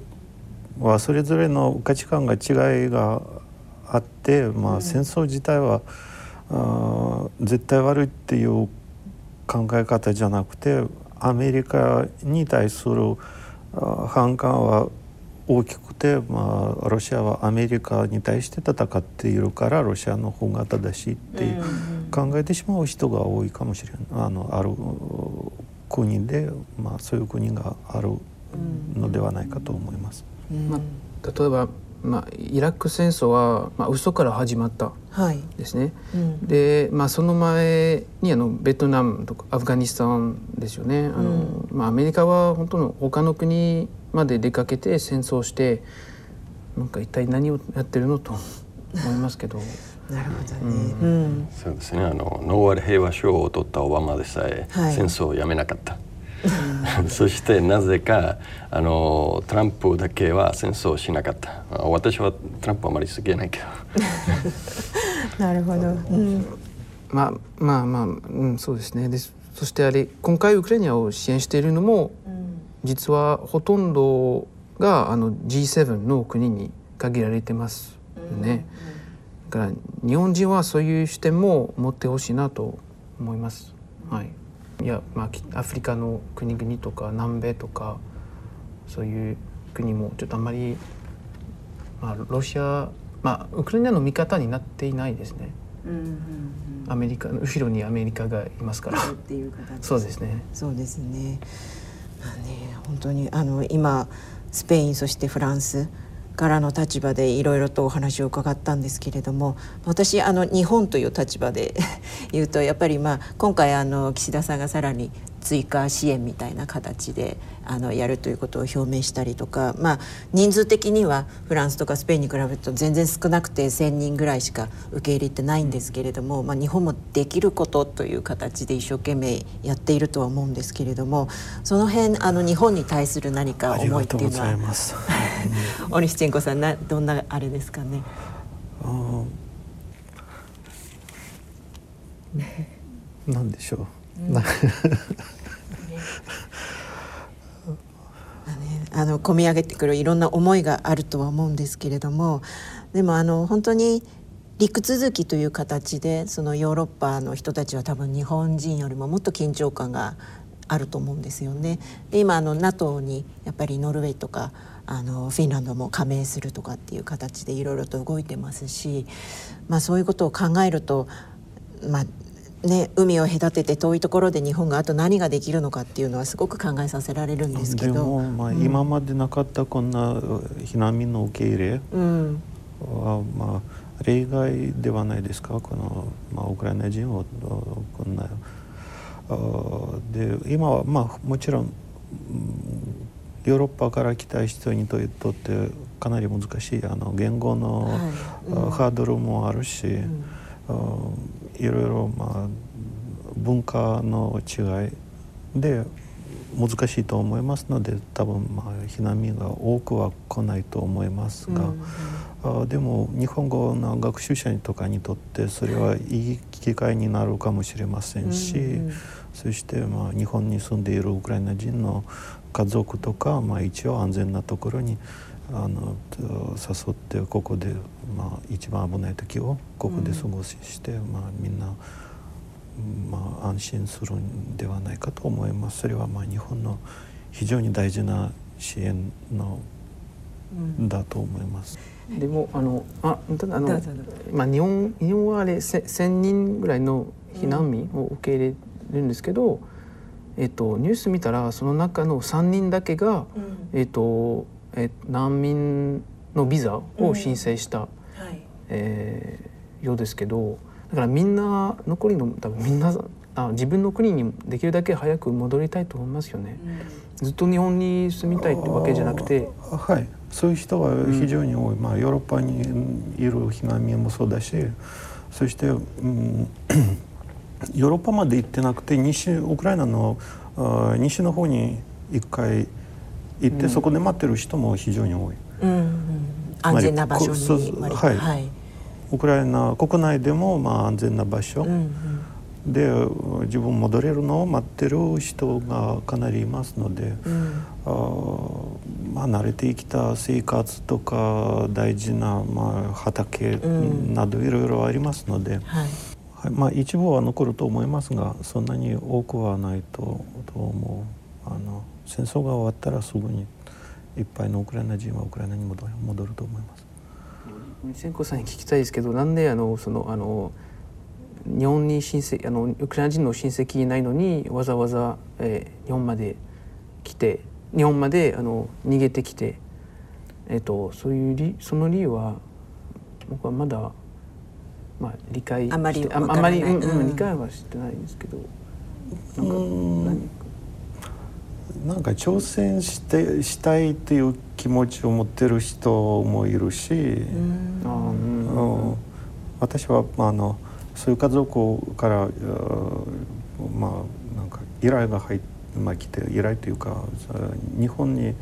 D: はそれぞれの価値観が違いがあって、まあ戦争自体は、うん、あ絶対悪いっていう考え方じゃなくてアメリカに対する反感は大きくて、まあ、ロシアはアメリカに対して戦っているからロシアの方が正しいって考えてしまう人が多いかもしれないあのある国で、まあ、そういう国があるのではないかと思います。
F: まあ、例えばまあ、イラク戦争は、まあ、嘘から始まったですね。はいうん、で、まあ、その前にあのベトナムとかアフガニスタンですよね。あの、うん、まあ、アメリカは本当の他の国まで出かけて戦争してなんか一体何をやってるのと思いますけど。
C: なるほどね、うん、
E: そうですねあのノーアル平和賞を取ったオバマでさえ、はい、戦争をやめなかった。そしてなぜかあのトランプだけは戦争しなかった。私はトランプあまり好きじゃないけど。
C: なるほど、うん、
F: まあまあまあ、うん、そうですね。でそしてあれ今回ウクライナを支援しているのも、うん、実はほとんどがあの G7 の国に限られてますよね、うん、だから日本人はそういう視点も持ってほしいなと思います、はいいや、まあ、アフリカの国々とか南米とかそういう国もちょっとあんまり、まあ、ロシア、まあ、ウクライナの味方になっていないですね。うんうんうん、アメリカの後ろにアメリカがいますから。っていう形そうですね。
C: そうですね。まあね本当にあの今スペインそしてフランスからの立場でいろいろとお話を伺ったんですけれども私あの日本という立場で言うとやっぱりまあ今回あの岸田さんがさらに追加支援みたいな形であのやるということを表明したりとか、まあ、人数的にはフランスとかスペインに比べると全然少なくて1,000人ぐらいしか受け入れてないんですけれども、まあ、日本もできることという形で一生懸命やっているとは思うんですけれどもその辺あの日本に対する何か思いっていうのはオニシチェンコさんなどんなあれですかね？
D: なんでしょう。
C: あの込み上げてくるいろんな思いがあるとは思うんですけれどもでもあの本当に陸続きという形でそのヨーロッパの人たちは多分日本人よりももっと緊張感があると思うんですよね。で今あの NATO にやっぱりノルウェーとかあのフィンランドも加盟するとかっていう形でいろいろと動いてますし、まあ、そういうことを考えると、まあね、海を隔てて遠いところで日本があと何ができるのかっていうのはすごく考えさせられるんですけど。
D: でも、まあ、今までなかったこんな避難民の受け入れ。
C: うん。
D: は、まあ、例外ではないですか？この、まあ、ウクライナ人をこんな。あで今は、まあ、もちろんうんヨーロッパから来た人にとってかなり難しいあの言語の、
C: はい。うん。
D: あハードルもあるし、
C: ん。
D: あいろいろ、まあ、文化の違いで難しいと思いますので多分、まあ、避難民が多くは来ないと思いますが、あでも日本語の学習者とかにとってそれはいい機会になるかもしれませんし、
C: うんうん。
D: そして、まあ、日本に住んでいるウクライナ人の家族とか、まあ、一応安全なところにあのと誘ってここで、まあ、一番危ない時をここで過ごしして、まあ、みんな、まあ、安心するんではないかと思います。それはまあ日本の非常に大事な支援のだと思います。
F: でもあのあただあのまあ日本日本はあれせ千人ぐらいの避難民を受け入れるんですけど、えっとニュース見たらその中の三人だけが、えっとえ難民のビザを申請した、
C: はい。
F: えーようですけどだからみんな残りの多分みんなあ自分の国にできるだけ早く戻りたいと思いますよね。ずっと日本に住みたいってわけじゃなくて。
D: はい、そういう人は非常に多い、まあ、ヨーロッパにいる避難民もそうだしそして、うん、ヨーロッパまで行ってなくて西ウクライナのあ西の方に一回行って、そこで待ってる人も非常に多い。
C: うんうん、安全な場所
D: つまり
C: に
D: はい
C: はい。
D: ウクライナ国内でもまあ安全な場所、
C: うんうん。
D: で自分戻れるのを待ってる人がかなりいますので、
C: うん。
D: あーまあ、慣れてきた生活とか大事な、まあ、畑
C: ん。
D: などいろいろありますので、
C: はい。
D: はい。まあ、一部は残ると思いますがそんなに多くはないとと思う。あの戦争が終わったらすぐにいっぱいのウクライナ人はウクライナに戻ると思います。
F: 千子さんに聞きたいですけどなんであのそのあの日本に親戚あのウクライナ人の親戚いないのにわざわざ、えー日本まで来て日本まであの逃げてきて、えっとそういう理その理由は僕はまだ、まあ、理解して
C: あまり
F: あまり、うんうん理解はしてないんですけどなんか何か
D: なんか挑戦してしたいという気持ちを持ってる人もいるし、
F: うん
D: うん私はまああのそういう家族からあまあなんか依頼が入って、まあ、来て依頼というかさ日本に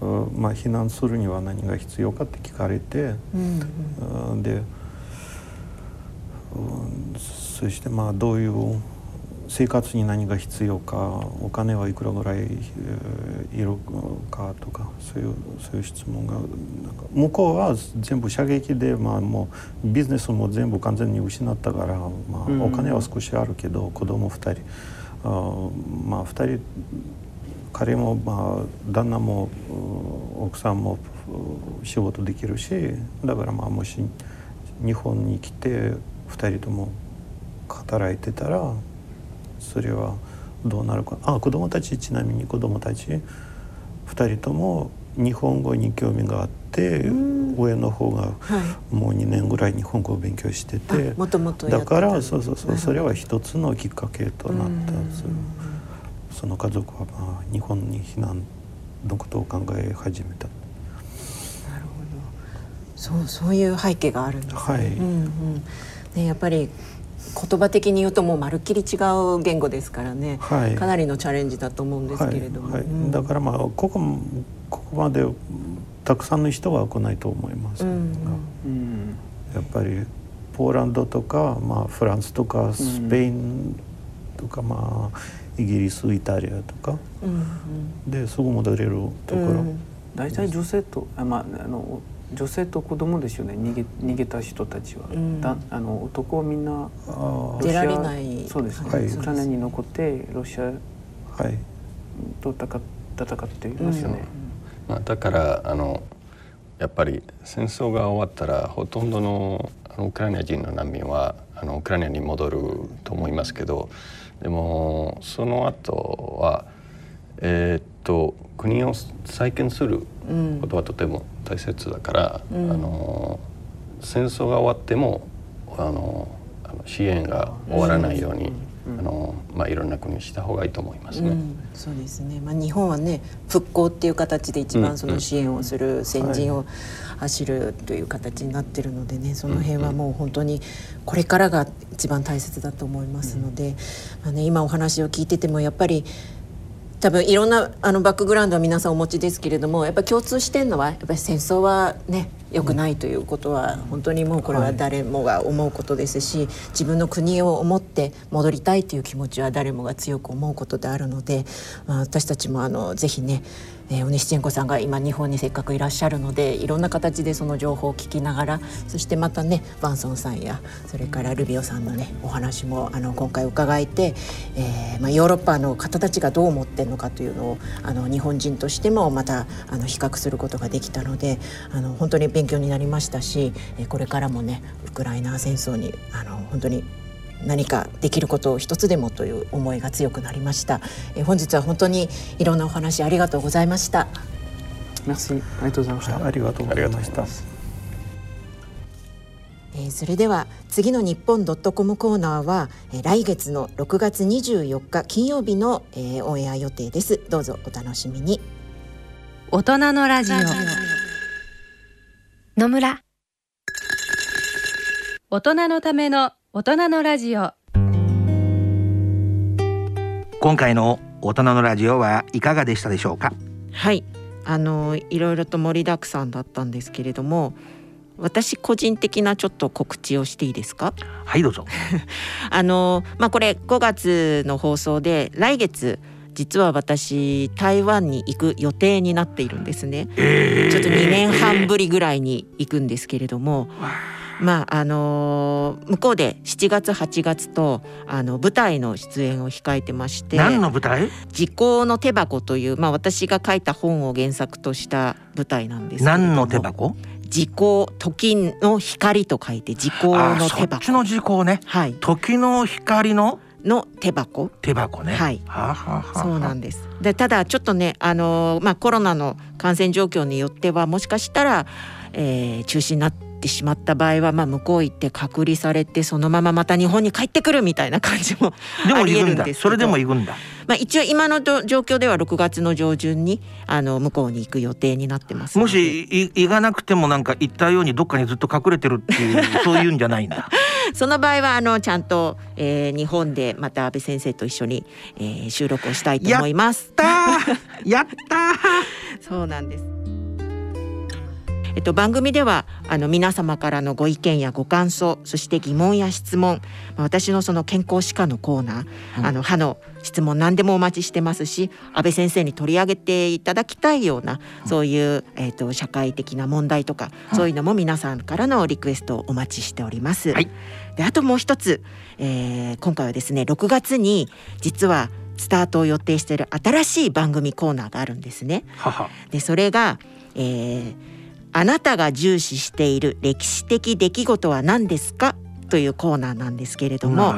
D: あまあ避難するには何が必要かって聞かれて、
C: うん
D: あで、うんそしてまあどういう生活に何が必要かお金はいくらぐらいえーいるかとかそういうそういう質問が向こうは全部射撃で、まあ、もうビジネスも全部完全に失ったから、まあ、
F: うん。
D: お金は少しあるけど子供2人あーまあ2人彼もまあ旦那もう奥さんもう仕事できるしだからまあもし日本に来て2人とも働いてたらそれはどうなるか。あ子供たちちなみに子供たち2人とも日本語に興味があって上の方が
C: はい。
D: もう2年ぐらい日本語を勉強しててだからそうそうそうそれは一つのきっかけとなった
C: うん
D: そうその家族はまあ日本に避難のことを考え始めた。
C: なるほど。そうそういう背景があるんですね。
D: はい。
C: うんうん。ねやっぱり言葉的に言うともうまるっきり違う言語ですからね、
D: はい。
C: かなりのチャレンジだと思うんですけれども、
D: はい。はい。
C: うん。
D: だからまあここもここまでたくさんの人は来ないと思います。が、
C: うん。
F: うん。
D: やっぱりポーランドとか、まあ、フランスとかスペインとか、まあイギリスイタリアとか、ですぐ戻れるところ。
F: 大体女性とあ、まあ、あの女性と子供ですよね。逃げ逃げた人たちは、うん、だあの男はみんな
G: 出られない
F: そうですね、はい、ウクライナに残ってロシアと戦戦っていますよね、
E: うん、まあ、だからあのやっぱり戦争が終わったらほとんどのあのウクライナ人の難民はあのウクライナに戻ると思いますけどでもその後はえー、っと国を再建することはとても大切だから、うん、あの戦争が終わってもあのあの支援が終わらないように、うん、あのまあ、いろんな国にした方がいいと思いますね。うん、
G: そうですね、まあ、日本はね復興っていう形で一番その支援をする、先陣を走るという形になってるのでねその辺はもう本当にこれからが一番大切だと思いますので、まあね、今お話を聞いててもやっぱり多分いろんなあのバックグラウンドは皆さんお持ちですけれどもやっぱ共通してるのはやっぱり戦争はね良くないということは本当にもうこれは誰もが思うことですし自分の国を思って戻りたいという気持ちは誰もが強く思うことであるので、まあ、私たちもあのぜひねえー、オネシチェンコさんが今日本にせっかくいらっしゃるのでいろんな形でその情報を聞きながらそしてまたねバンソンさんやそれからルビオさんのねお話もあの今回伺えて、えーまあ、ヨーロッパの方たちがどう思ってるのかというのをあの日本人としてもまたあの比較することができたのであの本当に勉強になりましたしこれからもねウクライナ戦争にあの本当に何かできることを一つでもという思いが強くなりました。え本日は本当にいろんなお話ありがとうございました。
F: ありがとうございました。
D: ありがとうございました。
G: えー、それでは次の日本ドットコムコーナーは、えー、来月の6月24日金曜日の、えー、オンエア予定です。どうぞお楽しみに。
A: 大人のラジオ野村大人のための大人のラジオ。
B: 今回の大人のラジオはいかがでしたでしょうか？
C: はい。あのいろいろと盛りだくさんだったんですけれども私個人的なちょっと告知をしていいですか？
B: はいどうぞ。
C: あのまあこれ5月の放送で来月実は私台湾に行く予定になっているんですね、えー、ちょっと2年半ぶりぐらいに行くんですけれども、えーまああのー、向こうで7月8月とあの舞台の出演を控えてまして
B: 何の舞台？
C: 時効の手箱という、まあ、私が書いた本を原作とした舞台なんです
B: 何の手箱？
C: 時効時の光と書いて時効の手箱。
B: そっちの時効ね。
C: はい。
B: 時の光の？
C: の手箱。
B: 手箱ね。
C: はい。そうなんです。でただちょっとねあのー、まあコロナの感染状況によってはもしかしたら、えー、中止になってってしまった場合は、まあ、向こう行って隔離されてそのまままた日本に帰ってくるみたいな感じも ありえるんです
B: それでも行くんだ。
C: まあ、一応今の状況では6月の上旬にあの向こうに行く予定になってます
B: もし行かなくてもなんか行ったようにどっかにずっと隠れてるっていう そういうんじゃないんだ。
C: その場合はあのちゃんと、えー、日本でまた安倍先生と一緒に、えー、収録をしたいと思います。
B: やったやった
C: そうなんですえっと、番組ではあの皆様からのご意見やご感想そして疑問や質問私のその健康歯科のコーナー、うん、あの歯の質問何でもお待ちしてますし安倍先生に取り上げていただきたいような、そういう、えーと、社会的な問題とか、うん、そういうのも皆さんからのリクエストをお待ちしております。はい、であともう一つ、えー、今回はですね6月に実はスタートを予定している新しい番組コーナーがあるんですね。はは。でそれが、えーあなたが重視している歴史的出来事は何ですか？というコーナーなんですけれども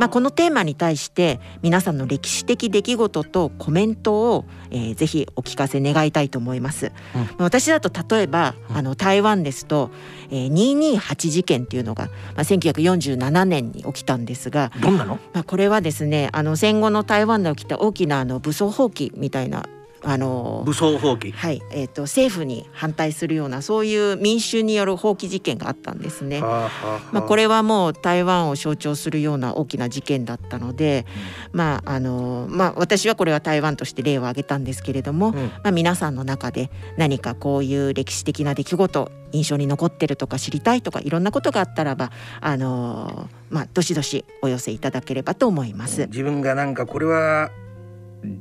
C: まあ、このテーマに対して皆さんの歴史的出来事とコメントを、えー、ぜひお聞かせ願いたいと思います。うん、私だと例えば、あの台湾ですと、えー、228事件っていうのが、まあ、1947年に起きたんですが
B: どんなの、
C: まあ、これはですねあの戦後の台湾で起きた大きなあの武装蜂起みたいなあの
B: 武装放棄
C: はいえー、と政府に反対するようなそういう民衆による放棄事件があったんですね。
B: はあはあはあ
C: まあ、これはもう台湾を象徴するような大きな事件だったので、まああのまあ、私はこれは台湾として例を挙げたんですけれども、
B: ん
C: まあ、皆さんの中で何かこういう歴史的な出来事印象に残ってるとか知りたいとかいろんなことがあったらばあのまあどしどしお寄せいただければと思います。
B: 自分がなんかこれは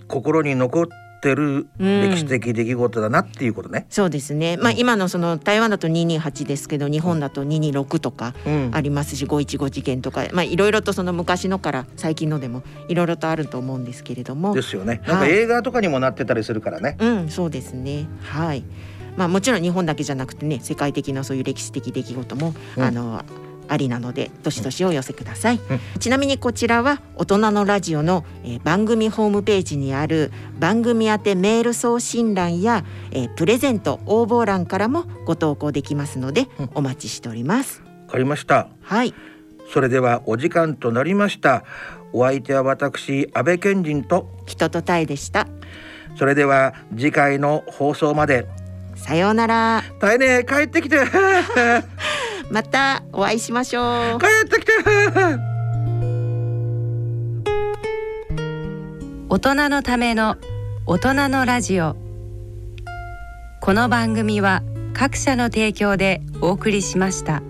B: 心に残ってる
C: うん。
B: 歴史的出来事だなっていうことね。
C: そうですね、まあ、今のその台湾だと228ですけど日本だと226とか
B: うん。
C: ありますし515事件とか、まあ、いろいろとその昔のから最近のでもいろいろとあると思うんですけれども。
B: ですよね。
C: はい
B: なんか映画とかにもなってたりするからね。
C: うんそうですね。はい。まあもちろん日本だけじゃなくてね世界的なそういう歴史的出来事も、
B: うん。
C: あのありなのでどしどしお寄せください、
B: うん
C: ちなみにこちらは大人のラジオの、えー番組ホームページにある番組宛てメール送信欄や、えープレゼント応募欄からもご投稿できますので
B: うん
C: お待ちしております
B: わかりました。
C: はい
B: それではお時間となりました。お相手は私安倍賢人と。
C: 人とたえでした
B: それでは次回の放送まで。
C: さようなら
B: 大ね帰ってきて。
C: またお会いしましょう
B: 帰ってきて。
A: 大人のための大人のラジオこの番組は各社の提供でお送りしました。